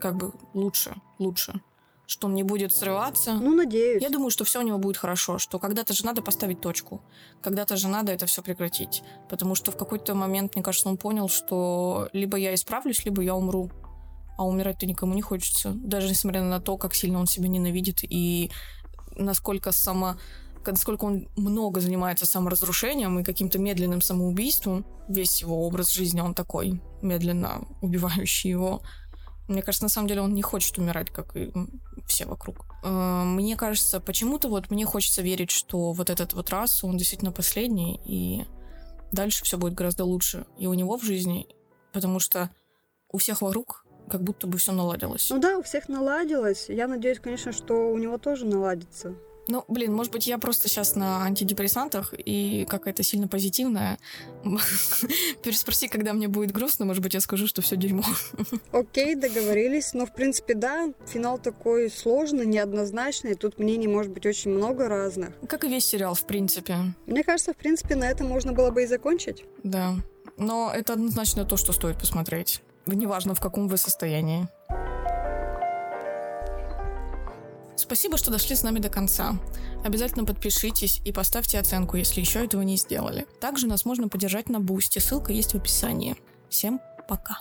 как бы лучше, лучше что он не будет срываться. Ну, надеюсь. Я думаю, что все у него будет хорошо, что когда-то же надо поставить точку, когда-то же надо это все прекратить, потому что в какой-то момент, мне кажется, он понял, что либо я исправлюсь, либо я умру, а умирать-то никому не хочется, даже несмотря на то, как сильно он себя ненавидит и насколько сама насколько он много занимается саморазрушением и каким-то медленным самоубийством, весь его образ жизни, он такой медленно убивающий его. Мне кажется, на самом деле он не хочет умирать, как и все вокруг. Э, мне кажется, почему-то вот мне хочется верить, что вот этот вот раз, он действительно последний, и дальше все будет гораздо лучше и у него в жизни, потому что у всех вокруг как будто бы все наладилось. Ну да, у всех наладилось. Я надеюсь, конечно, что у него тоже наладится. Ну, блин, может быть, я просто сейчас на антидепрессантах и какая-то сильно позитивная. Переспроси, когда мне будет грустно, может быть, я скажу, что все дерьмо. Окей, договорились. Но, в принципе, да, финал такой сложный, неоднозначный. Тут мнений может быть очень много разных. Как и весь сериал, в принципе. Мне кажется, в принципе, на этом можно было бы и закончить. Да. Но это однозначно то, что стоит посмотреть. Неважно, в каком вы состоянии. Спасибо, что дошли с нами до конца. Обязательно подпишитесь и поставьте оценку, если еще этого не сделали. Также нас можно поддержать на Boosty, ссылка есть в описании. Всем пока.